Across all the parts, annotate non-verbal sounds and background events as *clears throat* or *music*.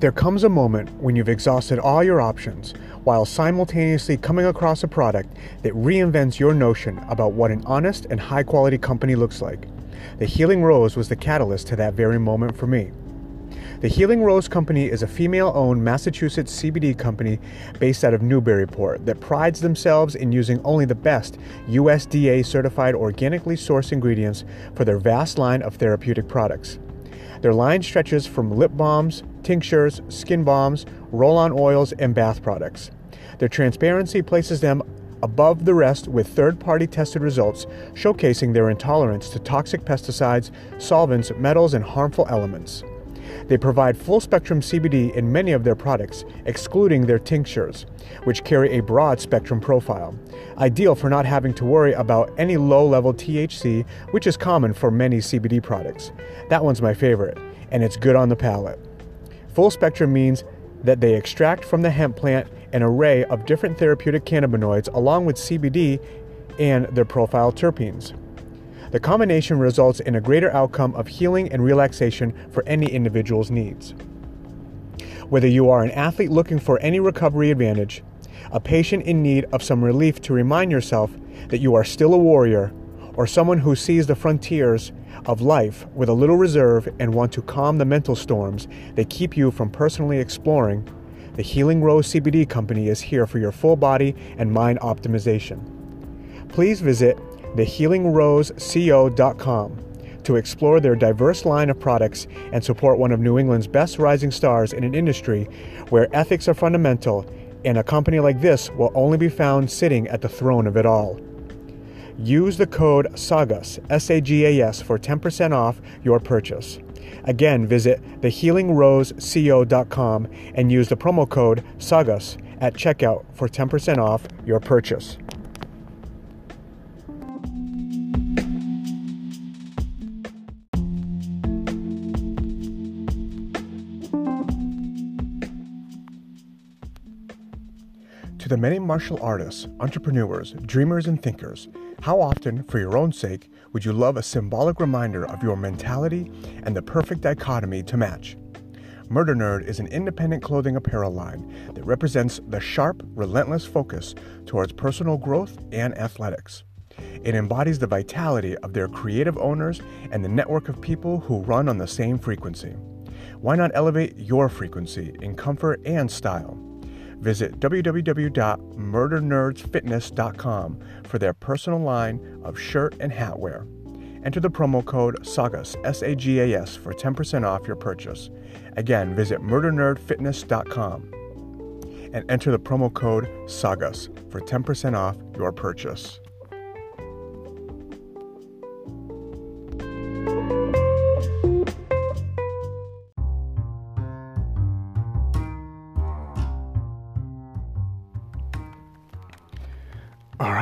There comes a moment when you've exhausted all your options while simultaneously coming across a product that reinvents your notion about what an honest and high quality company looks like. The Healing Rose was the catalyst to that very moment for me. The Healing Rose Company is a female owned Massachusetts CBD company based out of Newburyport that prides themselves in using only the best USDA certified organically sourced ingredients for their vast line of therapeutic products. Their line stretches from lip balms, tinctures, skin balms, roll on oils, and bath products. Their transparency places them above the rest with third party tested results showcasing their intolerance to toxic pesticides, solvents, metals, and harmful elements. They provide full spectrum CBD in many of their products, excluding their tinctures, which carry a broad spectrum profile, ideal for not having to worry about any low level THC, which is common for many CBD products. That one's my favorite, and it's good on the palate. Full spectrum means that they extract from the hemp plant an array of different therapeutic cannabinoids along with CBD and their profile terpenes. The combination results in a greater outcome of healing and relaxation for any individual's needs. Whether you are an athlete looking for any recovery advantage, a patient in need of some relief to remind yourself that you are still a warrior, or someone who sees the frontiers of life with a little reserve and want to calm the mental storms that keep you from personally exploring, the Healing Rose CBD Company is here for your full body and mind optimization. Please visit thehealingroseco.com to explore their diverse line of products and support one of New England's best rising stars in an industry where ethics are fundamental and a company like this will only be found sitting at the throne of it all. Use the code SAGAS, S A G A S, for 10% off your purchase. Again, visit thehealingroseco.com and use the promo code SAGAS at checkout for 10% off your purchase. To the many martial artists, entrepreneurs, dreamers, and thinkers, how often, for your own sake, would you love a symbolic reminder of your mentality and the perfect dichotomy to match? Murder Nerd is an independent clothing apparel line that represents the sharp, relentless focus towards personal growth and athletics. It embodies the vitality of their creative owners and the network of people who run on the same frequency. Why not elevate your frequency in comfort and style? Visit www.murdernerdsfitness.com for their personal line of shirt and hat wear. Enter the promo code SAGAS, S A G A S, for 10% off your purchase. Again, visit murdernerdfitness.com and enter the promo code SAGAS for 10% off your purchase.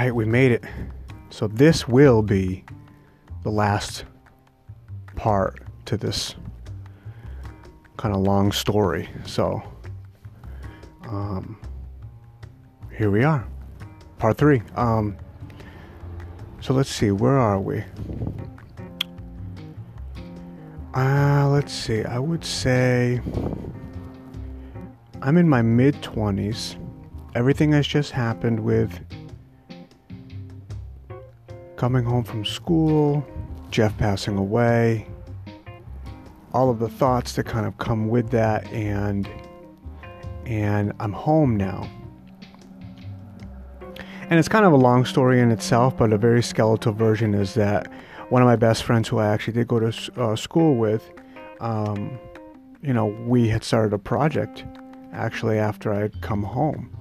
Right, we made it. So this will be the last part to this kind of long story. So um, here we are, part three. Um, so let's see, where are we? Uh, let's see. I would say I'm in my mid 20s. Everything has just happened with coming home from school, Jeff passing away, all of the thoughts that kind of come with that and and I'm home now. And it's kind of a long story in itself, but a very skeletal version is that one of my best friends who I actually did go to uh, school with, um, you know, we had started a project actually after I'd come home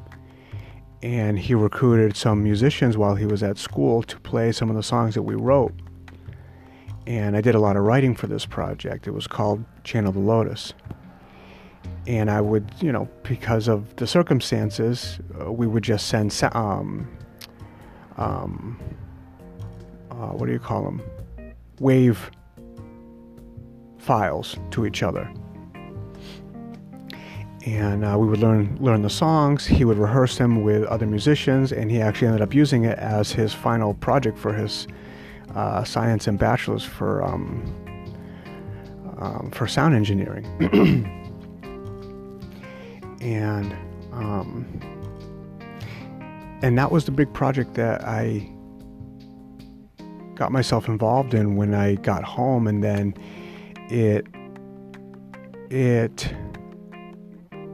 and he recruited some musicians while he was at school to play some of the songs that we wrote. And I did a lot of writing for this project. It was called Channel the Lotus. And I would, you know, because of the circumstances, uh, we would just send, um, um, uh, what do you call them? Wave files to each other and uh, we would learn learn the songs. He would rehearse them with other musicians, and he actually ended up using it as his final project for his uh, science and bachelor's for um, um, for sound engineering. *clears throat* and um, and that was the big project that I got myself involved in when I got home, and then it it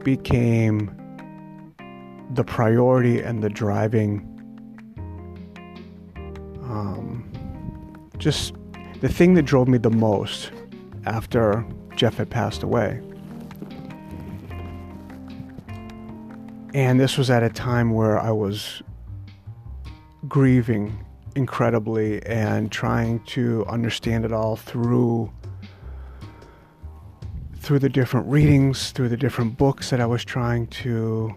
became the priority and the driving um, just the thing that drove me the most after Jeff had passed away. And this was at a time where I was grieving incredibly and trying to understand it all through through the different readings, through the different books that I was trying to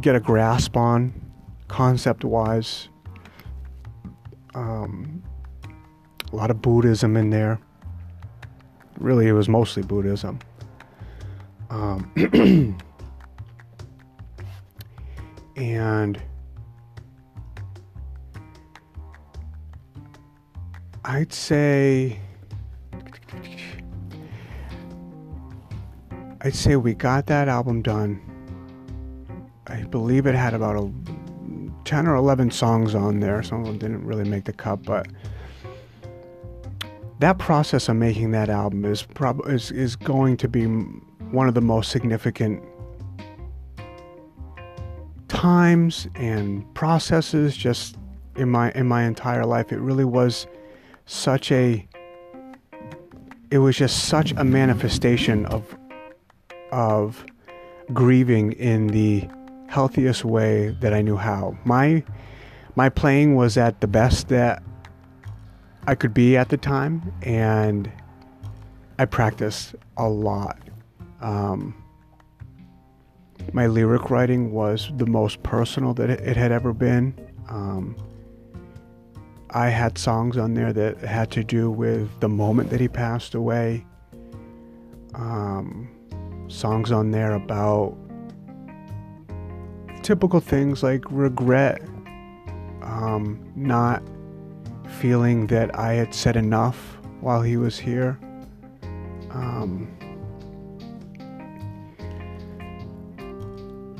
get a grasp on concept wise. Um, a lot of Buddhism in there. Really, it was mostly Buddhism. Um, *clears throat* and I'd say I'd say we got that album done. I believe it had about a 10 or 11 songs on there. Some of them didn't really make the cut, but that process of making that album is prob- is, is going to be one of the most significant times and processes just in my in my entire life it really was such a it was just such a manifestation of of grieving in the healthiest way that I knew how. My my playing was at the best that I could be at the time, and I practiced a lot. Um, my lyric writing was the most personal that it had ever been. Um, I had songs on there that had to do with the moment that he passed away. Um, songs on there about typical things like regret, um, not feeling that I had said enough while he was here. Um,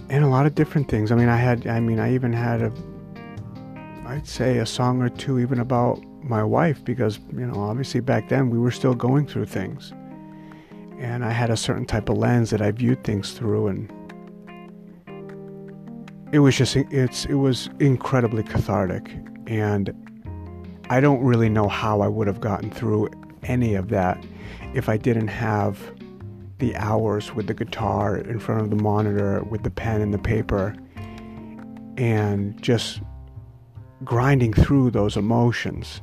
and a lot of different things. I mean, I had, I mean, I even had a, I'd say a song or two even about my wife because, you know, obviously back then we were still going through things. And I had a certain type of lens that I viewed things through and it was just it's it was incredibly cathartic. And I don't really know how I would have gotten through any of that if I didn't have the hours with the guitar in front of the monitor with the pen and the paper and just grinding through those emotions.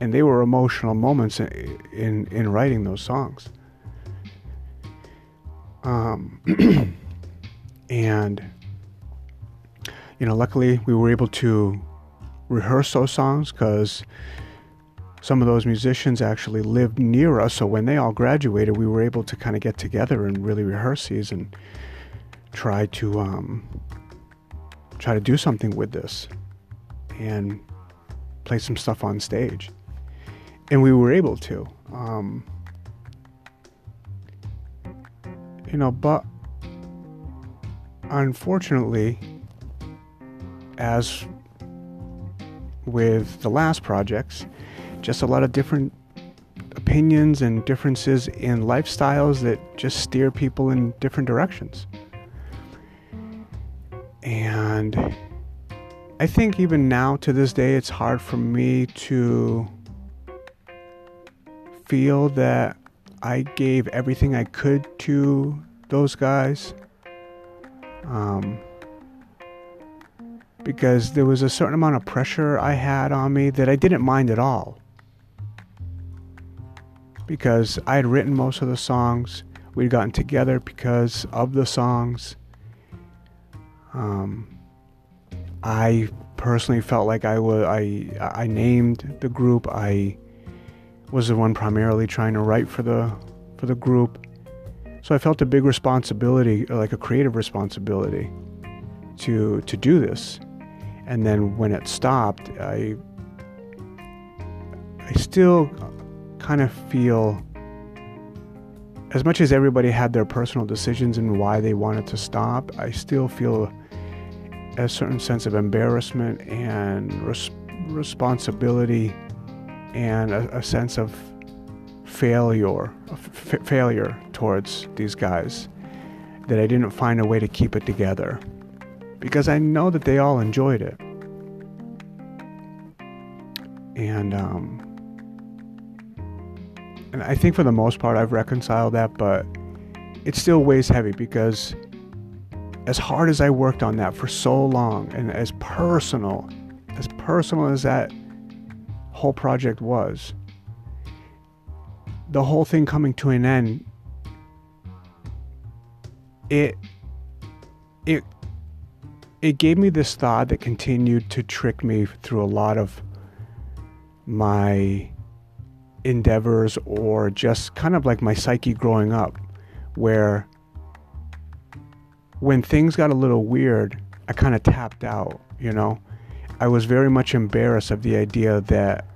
And they were emotional moments in in, in writing those songs um, *clears throat* and you know luckily we were able to rehearse those songs because some of those musicians actually lived near us. So when they all graduated, we were able to kind of get together and really rehearse these and try to um, try to do something with this and play some stuff on stage. And we were able to. Um, you know, but unfortunately, as with the last projects, just a lot of different opinions and differences in lifestyles that just steer people in different directions. And I think even now to this day, it's hard for me to feel that I gave everything I could to those guys. Um, because there was a certain amount of pressure I had on me that I didn't mind at all. Because I had written most of the songs, we'd gotten together because of the songs. Um, I personally felt like I was I I named the group. I was the one primarily trying to write for the for the group. So I felt a big responsibility, like a creative responsibility to to do this. And then when it stopped, I I still kind of feel as much as everybody had their personal decisions and why they wanted to stop, I still feel a certain sense of embarrassment and res- responsibility and a, a, sense of failure, f- failure towards these guys that I didn't find a way to keep it together because I know that they all enjoyed it. And um, and I think for the most part I've reconciled that, but it still weighs heavy because as hard as I worked on that for so long and as personal, as personal as that whole project was, the whole thing coming to an end, it it it gave me this thought that continued to trick me through a lot of my endeavors or just kind of like my psyche growing up, where when things got a little weird, I kind of tapped out, you know? I was very much embarrassed of the idea that,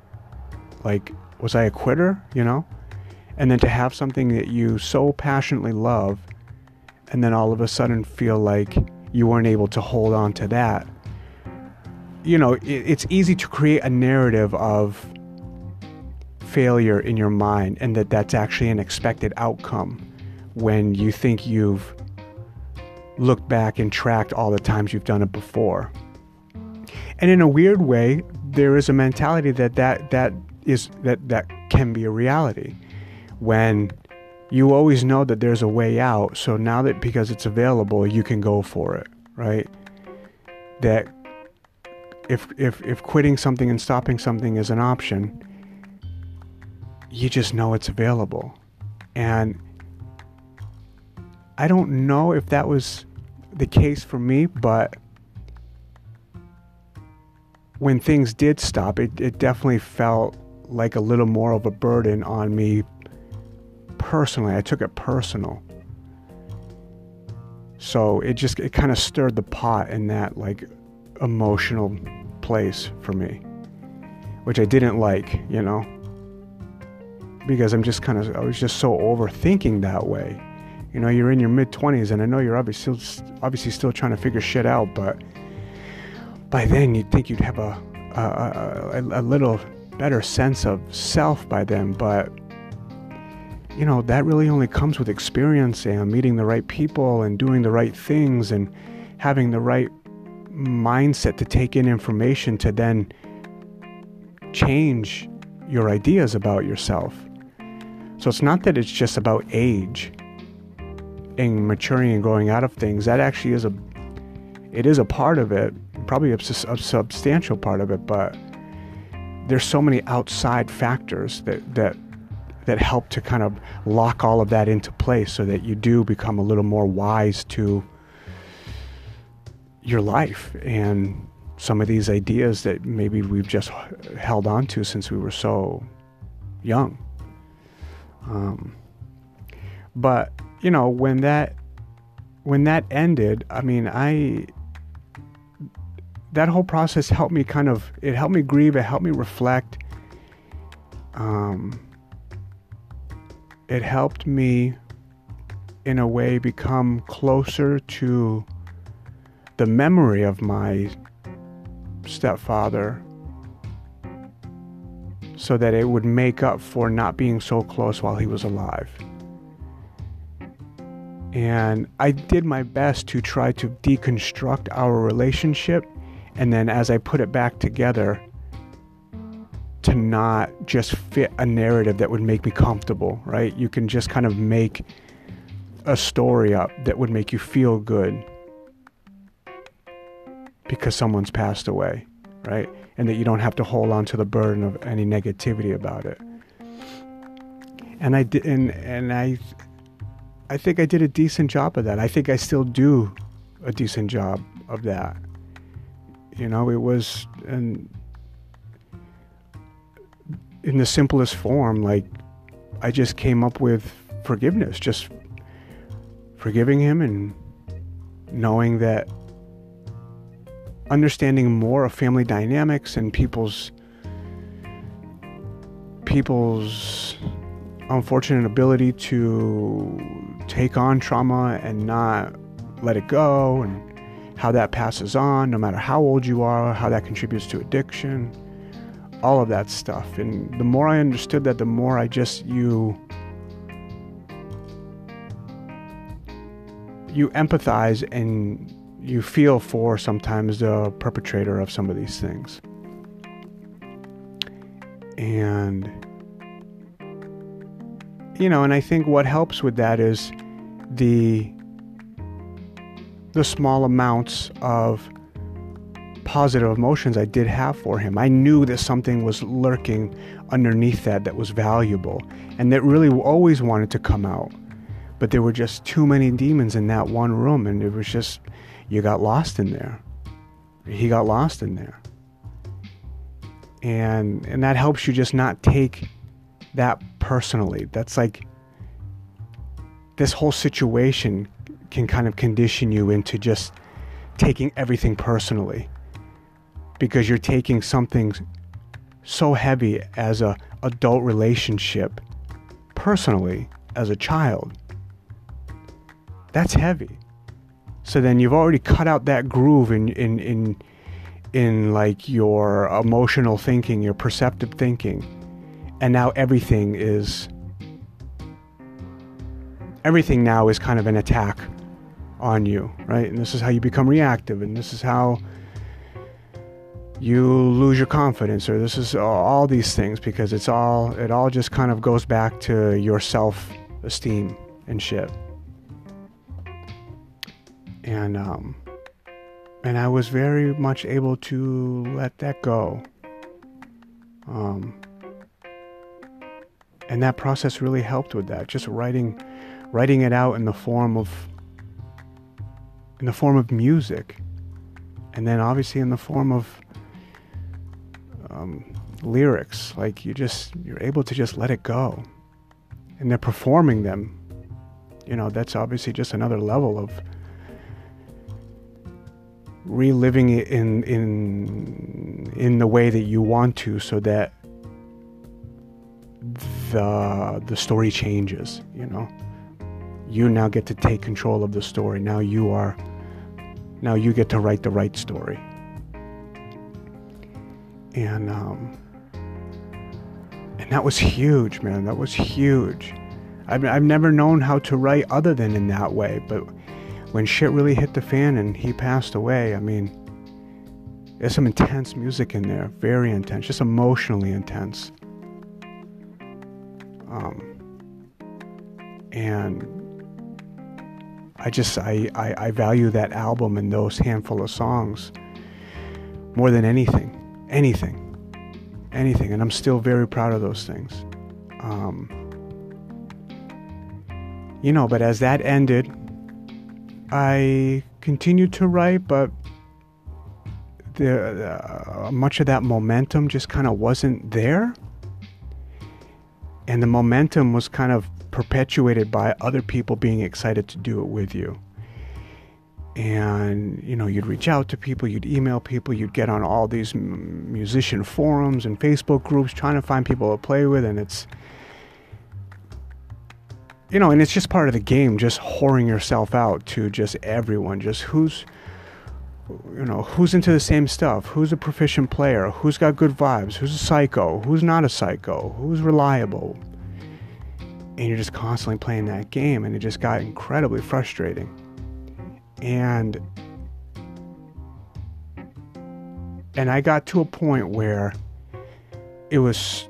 like, was I a quitter, you know? And then to have something that you so passionately love, and then all of a sudden feel like you weren't able to hold on to that. You know, it, it's easy to create a narrative of failure in your mind and that that's actually an expected outcome when you think you've looked back and tracked all the times you've done it before. And in a weird way, there is a mentality that that, that is that that can be a reality when you always know that there's a way out so now that because it's available you can go for it right that if if if quitting something and stopping something is an option you just know it's available. And I don't know if that was the case for me, but when things did stop, it, it definitely felt like a little more of a burden on me personally. I took it personal. So it just it kind of stirred the pot in that like emotional place for me, which I didn't like, you know because I'm just kind of I was just so overthinking that way. You know, you're in your mid 20s, and I know you're obviously still, obviously still trying to figure shit out, but by then you'd think you'd have a a, a, a little better sense of self by then. But you know, that really only comes with experience and meeting the right people and doing the right things and having the right mindset to take in information to then change your ideas about yourself. So it's not that it's just about age and maturing and growing out of things. That actually is a it is a part of it, probably a, a substantial part of it, but there's so many outside factors that that that help to kind of lock all of that into place so that you do become a little more wise to your life and some of these ideas that maybe we've just held on to since we were so young. Um, but you know when that when that ended, I mean I that whole process helped me kind of it helped me grieve, it helped me reflect. Um, it helped me in a way become closer to the memory of my stepfather so that it would make up for not being so close while he was alive. And I did my best to try to deconstruct our relationship. And then as I put it back together, to not just fit a narrative that would make me comfortable, right? You can just kind of make a story up that would make you feel good because someone's passed away, right? and that you don't have to hold on to the burden of any negativity about it. And I did, and, and I, I think I did a decent job of that. I think I still do a decent job of that. You know, it was and in the simplest form, like I just came up with forgiveness, just forgiving him and knowing that understanding more of family dynamics and people's people's unfortunate ability to take on trauma and not let it go and how that passes on no matter how old you are how that contributes to addiction all of that stuff. And the more i understood that the more i just you you empathize and you feel for sometimes the perpetrator of some of these things. And you know, and I think what helps with that is the the small amounts of positive emotions I did have for him. I knew that something was lurking underneath that that was valuable and that really always wanted to come out. But there were just too many demons in that one room and it was just you got lost in there. He got lost in there. And and that helps you just not take that personally. That's like this whole situation can kind of condition you into just taking everything personally. Because you're taking something so heavy as a adult relationship personally as a child. That's heavy. So then you've already cut out that groove in in in in like your emotional thinking your perceptive thinking. And now everything is everything now is kind of an attack on you, right? And this is how you become reactive, and this is how you lose your confidence, or this is all these things because it's all it all just kind of goes back to your self-esteem and shit. And um, and I was very much able to let that go. Um, and that process really helped with that just writing writing it out in the form of in the form of music and then obviously in the form of um, lyrics like you just you're able to just let it go. And they're performing them. You know that's obviously just another level of reliving it in in in the way that you want to so that the the story changes you know? You now get to take control of the story. Now you are now you get to write the right story. And um and that was huge man. That was huge. I've, I've never known how to write other than in that way but when shit really hit the fan and he passed away i mean there's some intense music in there very intense just emotionally intense. Um, and I just I, I, I value that album and those handful of songs more than anything, anything, anything, and I'm still very proud of those things. Um, you know, but as that ended, I continued to write, but the uh, much of that momentum just kind of wasn't there and the momentum was kind of perpetuated by other people being excited to do it with you and you know you'd reach out to people you'd email people you'd get on all these musician forums and facebook groups trying to find people to play with and it's you know and it's just part of the game just whoring yourself out to just everyone just who's you know, who's into the same stuff, who's a proficient player, who's got good vibes, who's a psycho, who's not a psycho, who's reliable. And you're just constantly playing that game, and it just got incredibly frustrating. And and I got to a point where it was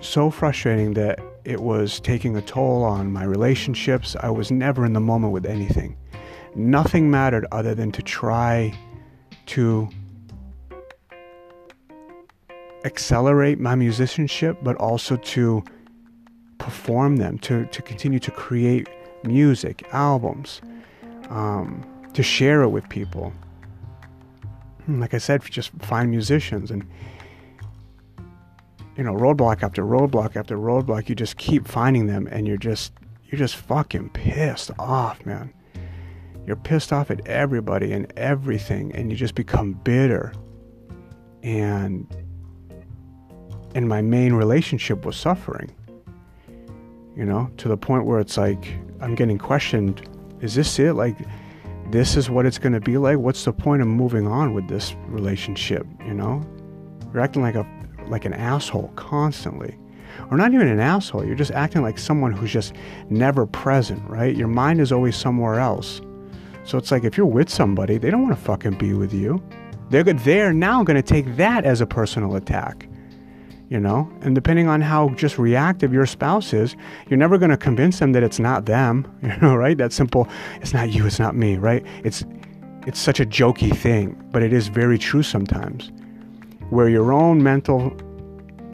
so frustrating that it was taking a toll on my relationships. I was never in the moment with anything. Nothing mattered other than to try to accelerate my musicianship, but also to perform them, to, to continue to create music, albums, um, to share it with people. Hmm, like I said, just find musicians and you know, roadblock after roadblock after roadblock, you just keep finding them and you're just you're just fucking pissed off, man. You're pissed off at everybody and everything, and you just become bitter. And and my main relationship was suffering. You know, to the point where it's like I'm getting questioned is this it? Like, this is what it's going to be like? What's the point of moving on with this relationship, you know? You're acting like a like an asshole constantly. Or not even an asshole, you're just acting like someone who's just never present, right? Your mind is always somewhere else. So it's like if you're with somebody, they don't want to fucking be with you. They're they're now going to take that as a personal attack. You know, and depending on how just reactive your spouse is, you're never going to convince them that it's not them. *laughs* You know, right? That simple. It's not you. It's not me. Right? It's it's such a jokey thing, but it is very true sometimes, where your own mental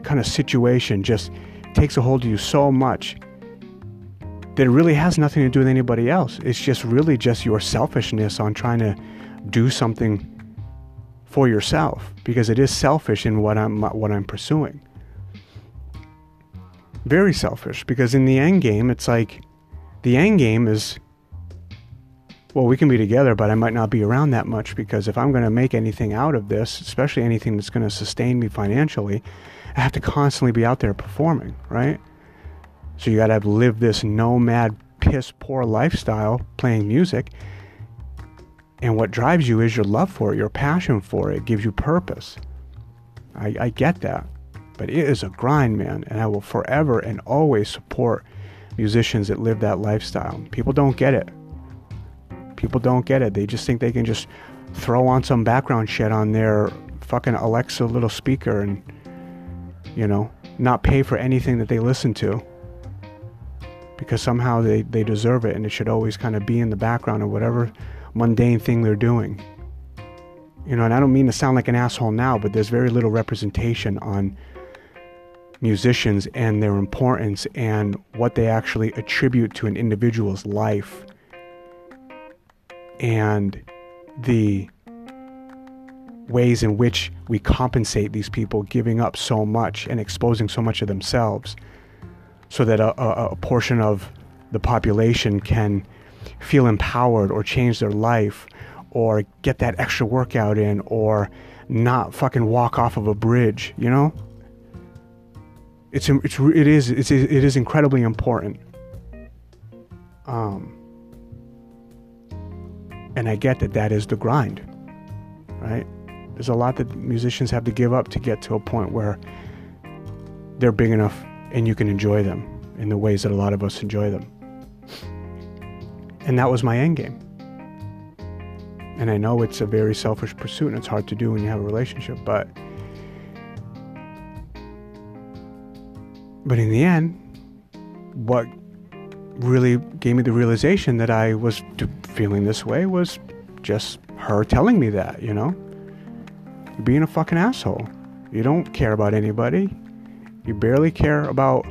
kind of situation just takes a hold of you so much that it really has nothing to do with anybody else. It's just really just your selfishness on trying to do something for yourself because it is selfish in what I'm what I'm pursuing. Very selfish because in the end game it's like the end game is well we can be together but I might not be around that much because if I'm going to make anything out of this, especially anything that's going to sustain me financially, I have to constantly be out there performing, right? So you got to live this nomad piss poor lifestyle playing music and what drives you is your love for it, your passion for it. It gives you purpose. I, I get that. But it is a grind, man. And I will forever and always support musicians that live that lifestyle. People don't get it. People don't get it. They just think they can just throw on some background shit on their fucking Alexa little speaker and, you know, not pay for anything that they listen to because somehow they, they deserve it and it should always kind of be in the background of whatever mundane thing they're doing. You know, and I don't mean to sound like an asshole now, but there's very little representation on musicians and their importance and what they actually attribute to an individual's life and the ways in which we compensate these people giving up so much and exposing so much of themselves so that a, a, a portion of the population can feel empowered or change their life or get that extra workout in or not fucking walk off of a bridge, you know? It's, it's it is it's, it is incredibly important. Um, and I get that that is the grind, right? There's a lot that musicians have to give up to get to a point where they're big enough and you can enjoy them in the ways that a lot of us enjoy them. And that was my end game. And I know it's a very selfish pursuit and it's hard to do when you have a relationship, but but in the end, what really gave me the realization that I was feeling this way was just her telling me that, you know? You're being a fucking asshole. You don't care about anybody. You barely care about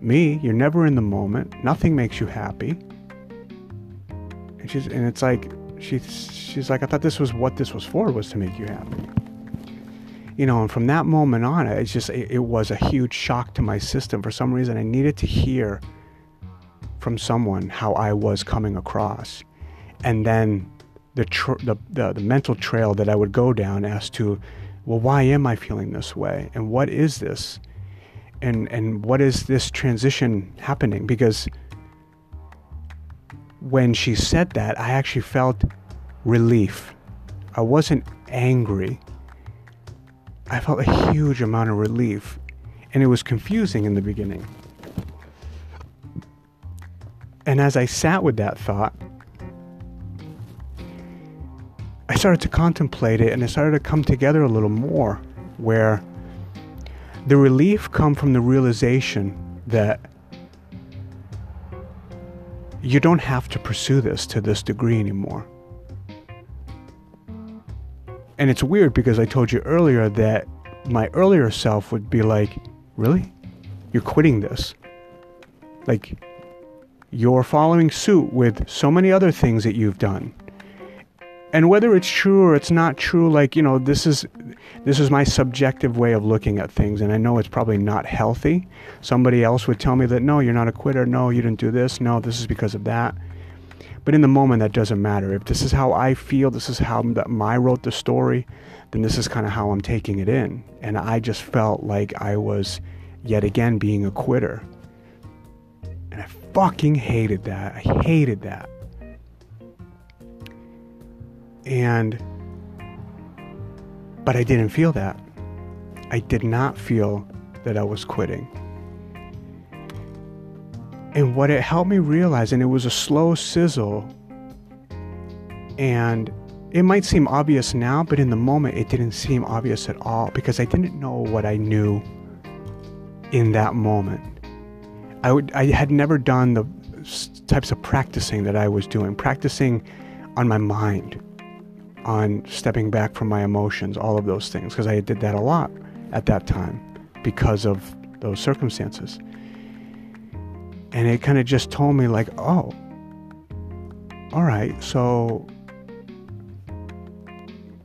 me. You're never in the moment. Nothing makes you happy. And she's and it's like she's she's like I thought this was what this was for was to make you happy. You know, and from that moment on, it's just it, it was a huge shock to my system. For some reason, I needed to hear from someone how I was coming across, and then the, tr- the, the the mental trail that I would go down as to, well, why am I feeling this way, and what is this, and and what is this transition happening? Because when she said that, I actually felt relief. I wasn't angry. I felt a huge amount of relief. And it was confusing in the beginning. And as I sat with that thought, I started to contemplate it and it started to come together a little more where the relief come from the realization that you don't have to pursue this to this degree anymore. And it's weird because I told you earlier that my earlier self would be like, Really? You're quitting this? Like, you're following suit with so many other things that you've done. And whether it's true or it's not true like you know this is this is my subjective way of looking at things and i know it's probably not healthy. Somebody else would tell me that no you're not a quitter. No you didn't do this. No this is because of that but in the moment that doesn't matter if this is how i feel this is how i wrote the story then this is kind of how i'm taking it in and i just felt like i was yet again being a quitter And I fucking hated that. I hated that. And, but I didn't feel that. I did not feel that I was quitting. And what it helped me realize, and it was a slow sizzle, and it might seem obvious now, but in the moment it didn't seem obvious at all because I didn't know what I knew in that moment. I would I had never done the types of practicing that I was doing, practicing on my mind, on stepping back from my emotions, all of those things because I did that a lot at that time because of those circumstances. And it kind of just told me like, "Oh, all right, so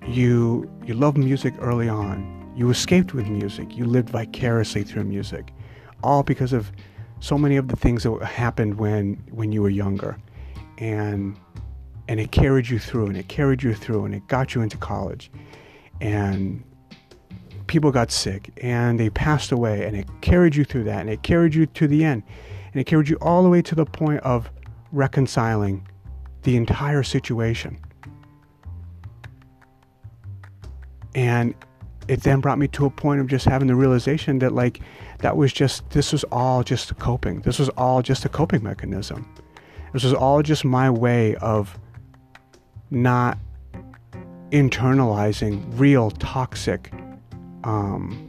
you you loved music early on. You escaped with music. You lived vicariously through music, all because of so many of the things that happened when when you were younger, and and it carried you through, and it carried you through, and it got you into college, and people got sick, and they passed away, and it carried you through that, and it carried you to the end, and it carried you all the way to the point of reconciling the entire situation And it then brought me to a point of just having the realization that, like, that was just, this was all just coping. This was all just a coping mechanism. This was all just my way of not internalizing real toxic, um,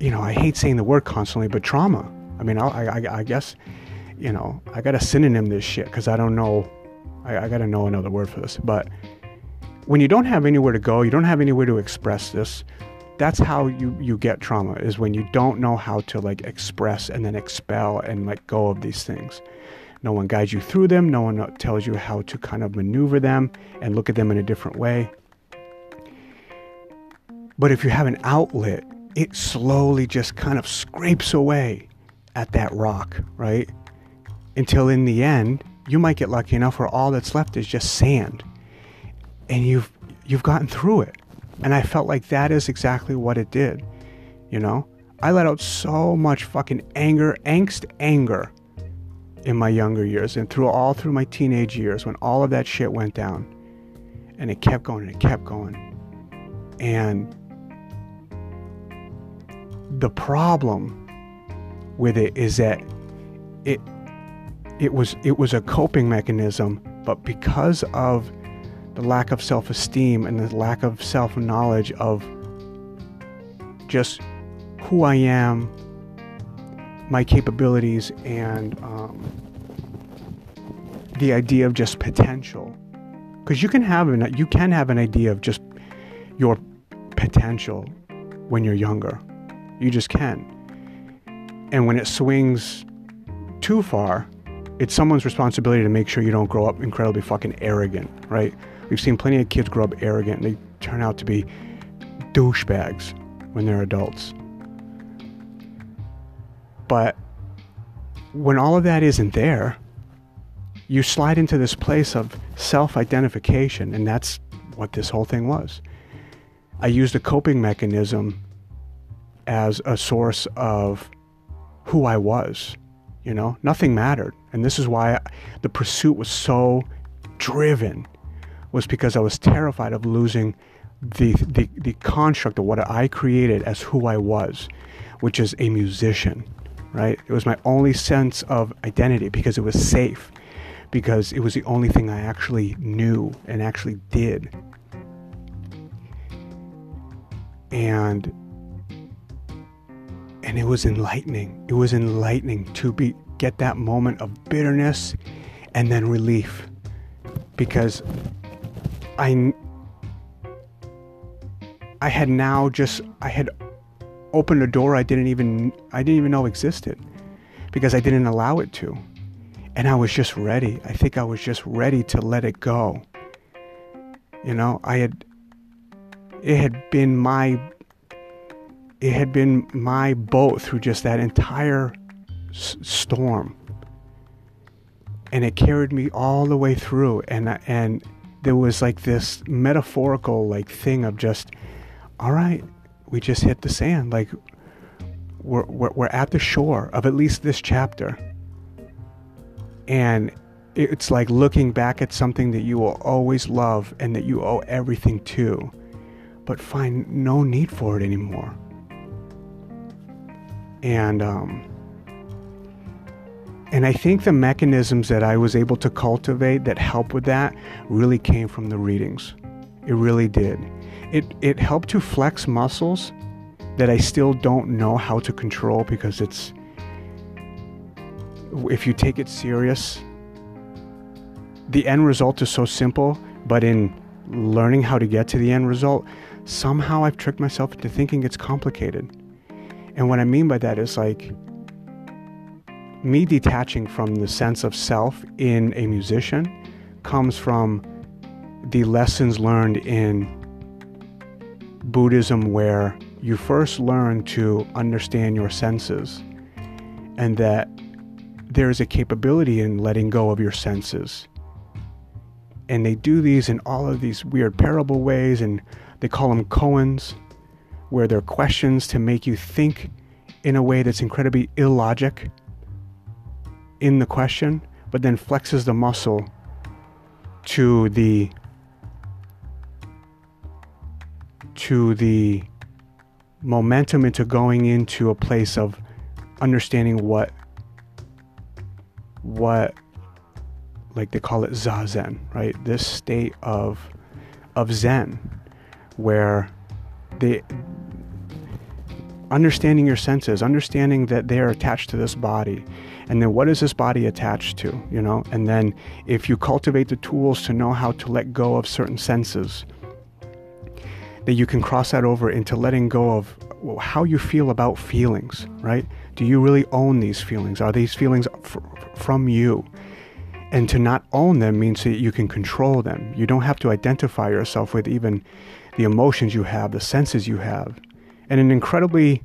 you know, I hate saying the word constantly, but trauma. I mean, I, I, I guess, you know, I got to synonym this shit because I don't know, I, I got to know another word for this, but when you don't have anywhere to go, you don't have anywhere to express this. That's how you you get trauma is when you don't know how to like express and then expel and let go of these things. No one guides you through them. No one uh, tells you how to kind of maneuver them and look at them in a different way. But if you have an outlet, it slowly just kind of scrapes away at that rock, right? Until in the end, you might get lucky enough where all that's left is just sand and you've you've gotten through it. And I felt like that is exactly what it did. You know? I let out so much fucking anger, angst, anger in my younger years and through all through my teenage years when all of that shit went down. And it kept going and it kept going. And the problem with it is that it it was it was a coping mechanism, but because of the lack of self esteem and the lack of self knowledge of just who I am, my capabilities, and um, the idea of just potential. Because you can have an you can have an idea of just your potential when you're younger. You just can. And when it swings too far, it's someone's responsibility to make sure you don't grow up incredibly fucking arrogant, right? We've seen plenty of kids grow up arrogant and they turn out to be douchebags when they're adults. But when all of that isn't there, you slide into this place of self identification, and that's what this whole thing was. I used a coping mechanism as a source of who I was. You know, nothing mattered. And this is why the pursuit was so driven was because I was terrified of losing the, the, the construct of what I created as who I was, which is a musician, right? It was my only sense of identity because it was safe, because it was the only thing I actually knew and actually did. And and it was enlightening. It was enlightening to be get that moment of bitterness and then relief because I I had now just I had opened a door I didn't even I didn't even know existed because I didn't allow it to. And I was just ready. I think I was just ready to let it go. You know, I had it had been my it had been my boat through just that entire s- storm and it carried me all the way through and and there was like this metaphorical like thing of just all right we just hit the sand like we're, we're, we're at the shore of at least this chapter. And it's like looking back at something that you will always love and that you owe everything to, but find no need for it anymore. And um, and I think the mechanisms that I was able to cultivate that help with that really came from the readings. It really did. It it helped to flex muscles that I still don't know how to control because it's if you take it serious, the end result is so simple, but in learning how to get to the end result, somehow I've tricked myself into thinking it's complicated. And what I mean by that is like me detaching from the sense of self in a musician comes from the lessons learned in Buddhism, where you first learn to understand your senses and that there is a capability in letting go of your senses. And they do these in all of these weird parable ways, and they call them koans, where they're questions to make you think in a way that's incredibly illogic in the question, but then flexes the muscle to the to the momentum into going into a place of understanding what what like they call it zazen, right? This state of of zen where the understanding your senses, understanding that they are attached to this body, and then what is this body attached to, you know? And then if you cultivate the tools to know how to let go of certain senses, that you can cross that over into letting go of how you feel about feelings, right? Do you really own these feelings? Are these feelings f- from you? And to not own them means that you can control them. You don't have to identify yourself with even the emotions you have, the senses you have. And an incredibly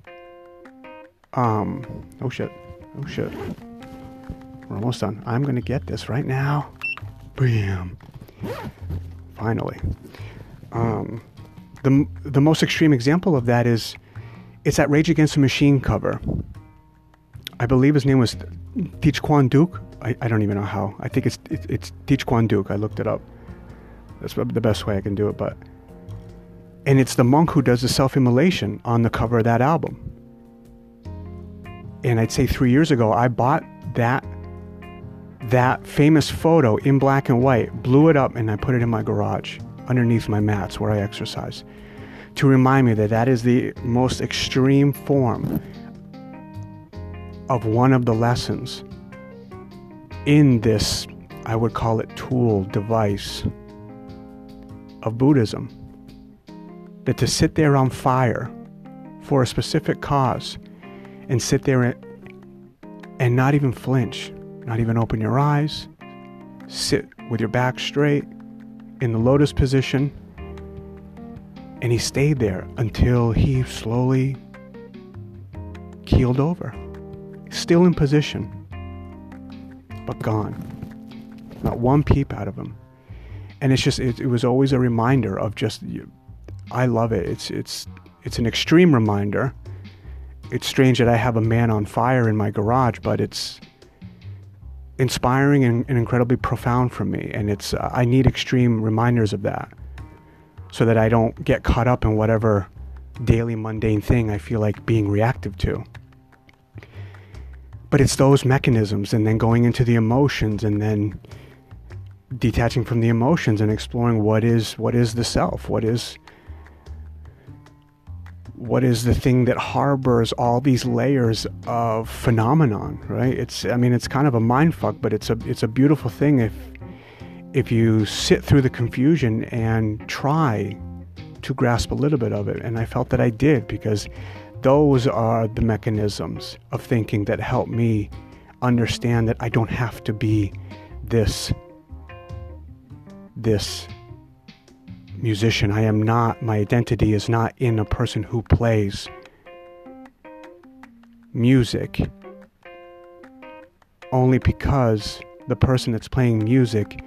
um oh shit. Oh shit. We're almost done. I'm gonna get this right now. Bam. Finally. Um the the most extreme example of that is it's that Rage Against the Machine cover. I believe his name was Thich Quang Duc. I, I don't even know how. I think it's it's, it's Thich Quang Duc. I looked it up. That's the best way I can do it. But and it's the monk who does the self-immolation on the cover of that album. And I'd say three years ago, I bought that that famous photo in black and white, blew it up, and I put it in my garage underneath my mats where I exercise to remind me that that is the most extreme form of one of the lessons in this, I would call it tool, device of Buddhism. That to sit there on fire for a specific cause and sit there and not even flinch, not even open your eyes, sit with your back straight in the lotus position. And he stayed there until he slowly keeled over, still in position but gone. Not one peep out of him. And it's just, it, it was always a reminder of just, I love it. It's, it's, it's an extreme reminder. It's strange that I have a man on fire in my garage, but it's inspiring and, and incredibly profound for me. And it's, uh, I need extreme reminders of that so that I don't get caught up in whatever daily mundane thing I feel like being reactive to. But it's those mechanisms and then going into the emotions and then detaching from the emotions and exploring what is what is the self, what is what is the thing that harbors all these layers of phenomenon, right? It's I mean it's kind of a mind fuck, but it's a it's a beautiful thing if if you sit through the confusion and try to grasp a little bit of it. And I felt that I did because those are the mechanisms of thinking that help me understand that I don't have to be this this musician. I am not my identity is not in a person who plays music only because the person that's playing music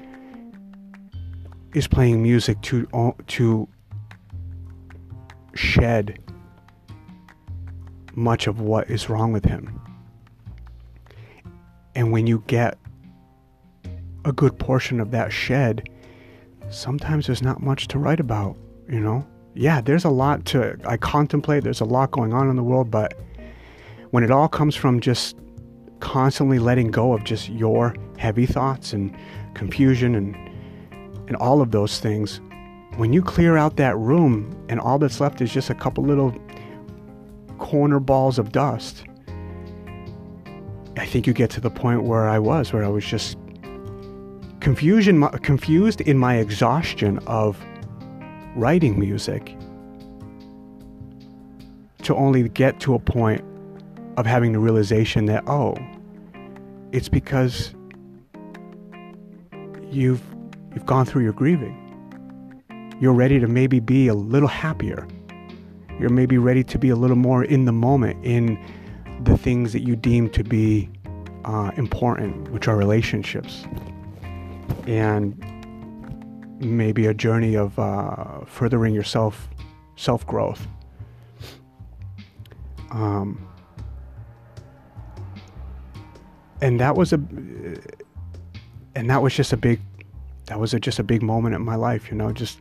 is playing music to to shed much of what is wrong with him. And when you get a good portion of that shed, sometimes there's not much to write about, you know? Yeah, there's a lot to I contemplate, there's a lot going on in the world, but when it all comes from just constantly letting go of just your heavy thoughts and confusion and and all of those things, when you clear out that room and all that's left is just a couple little corner balls of dust, I think you get to the point where I was, where I was just confusion, confused in my exhaustion of writing music to only get to a point of having the realization that, oh, it's because you've you've gone through your grieving. You're ready to maybe be a little happier. You're maybe ready to be a little more in the moment in the things that you deem to be uh, important, which are relationships, and maybe a journey of uh, furthering yourself, self growth. Um, and that was a, and that was just a big, that was a, just a big moment in my life. You know, just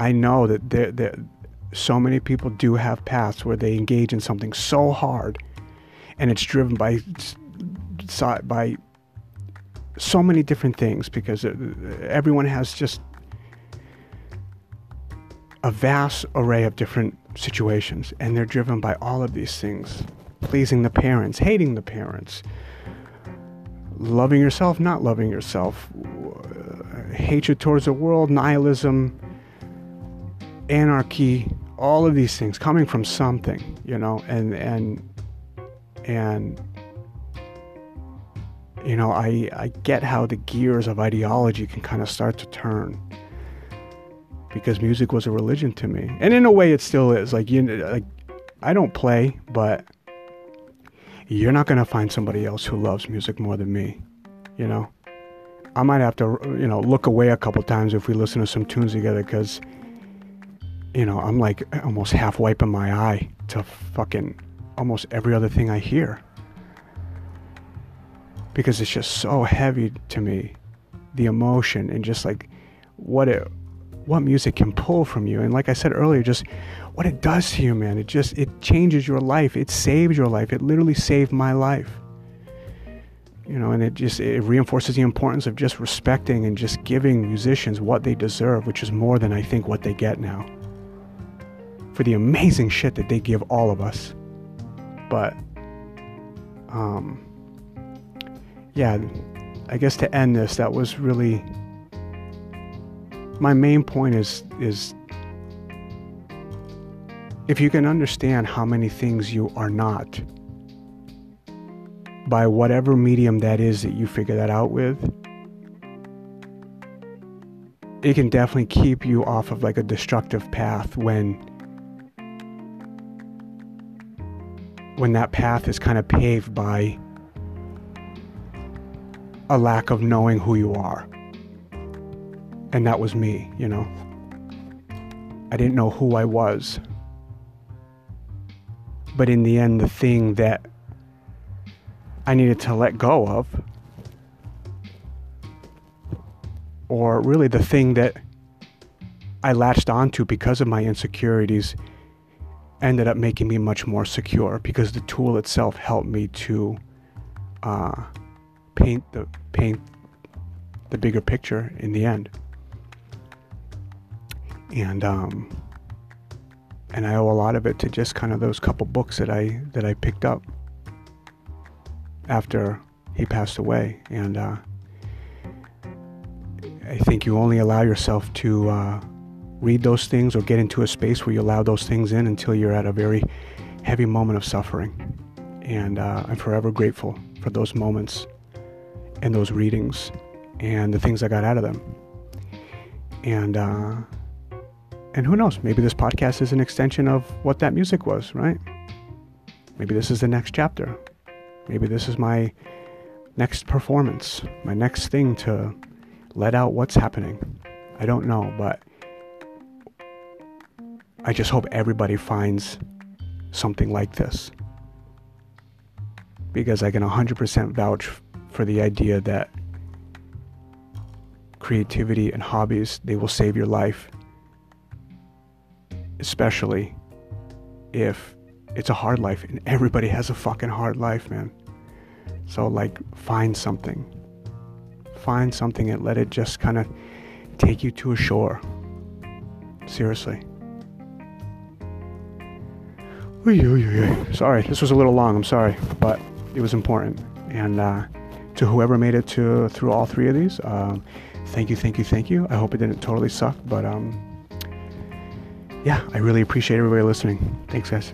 I know that there, there, so many people do have paths where they engage in something so hard, and it's driven by by so many different things because uh, everyone has just a vast array of different situations and they're driven by all of these things pleasing the parents hating the parents loving yourself not loving yourself uh, hatred towards the world nihilism anarchy all of these things coming from something you know and and and you know, I, I get how the gears of ideology can kind of start to turn because music was a religion to me. And in a way, it still is. Like, you like, I don't play, but you're not going to find somebody else who loves music more than me, you know? I might have to, you know, look away a couple times if we listen to some tunes together because, you know, I'm like almost half wiping my eye to fucking almost every other thing I hear because it's just so heavy to me the emotion and just like what it what music can pull from you. And like i said earlier just what it does to you man it just it changes your life. It saves your life. It literally saved my life. You know and it just it reinforces the importance of just respecting and just giving musicians what they deserve which is more than i think what they get now. For the amazing shit that they give all of us. But um yeah, I guess to end this, that was really my main point is is if you can understand how many things you are not by whatever medium that is that you figure that out with it can definitely keep you off of like a destructive path when when that path is kind of paved by a lack of knowing who you are. And that was me, you know. I didn't know who I was. But in the end, the thing that I needed to let go of, or really the thing that I latched onto because of my insecurities, ended up making me much more secure because the tool itself helped me to uh, paint the paint the bigger picture in the end. And um, and I owe a lot of it to just kind of those couple books that I that I picked up after he passed away. And uh, I think you only allow yourself to uh, read those things or get into a space where you allow those things in until you're at a very heavy moment of suffering. And uh, I'm forever grateful for those moments and those readings and the things I got out of them. And uh, and who knows? Maybe this podcast is an extension of what that music was, right? Maybe this is the next chapter. Maybe this is my next performance, my next thing to let out what's happening. I don't know, but I just hope everybody finds something like this because I can 100% vouch for the idea that creativity and hobbies they will save your life especially if it's a hard life and everybody has a fucking hard life man. So like find something. Find something and let it just kind of take you to a shore. Seriously. Sorry this was a little long i'm sorry but it was important. And uh, to whoever made it to through all three of these um, thank you, thank you, thank you. I hope it didn't totally suck, but um, yeah, I really appreciate everybody listening. Thanks, guys.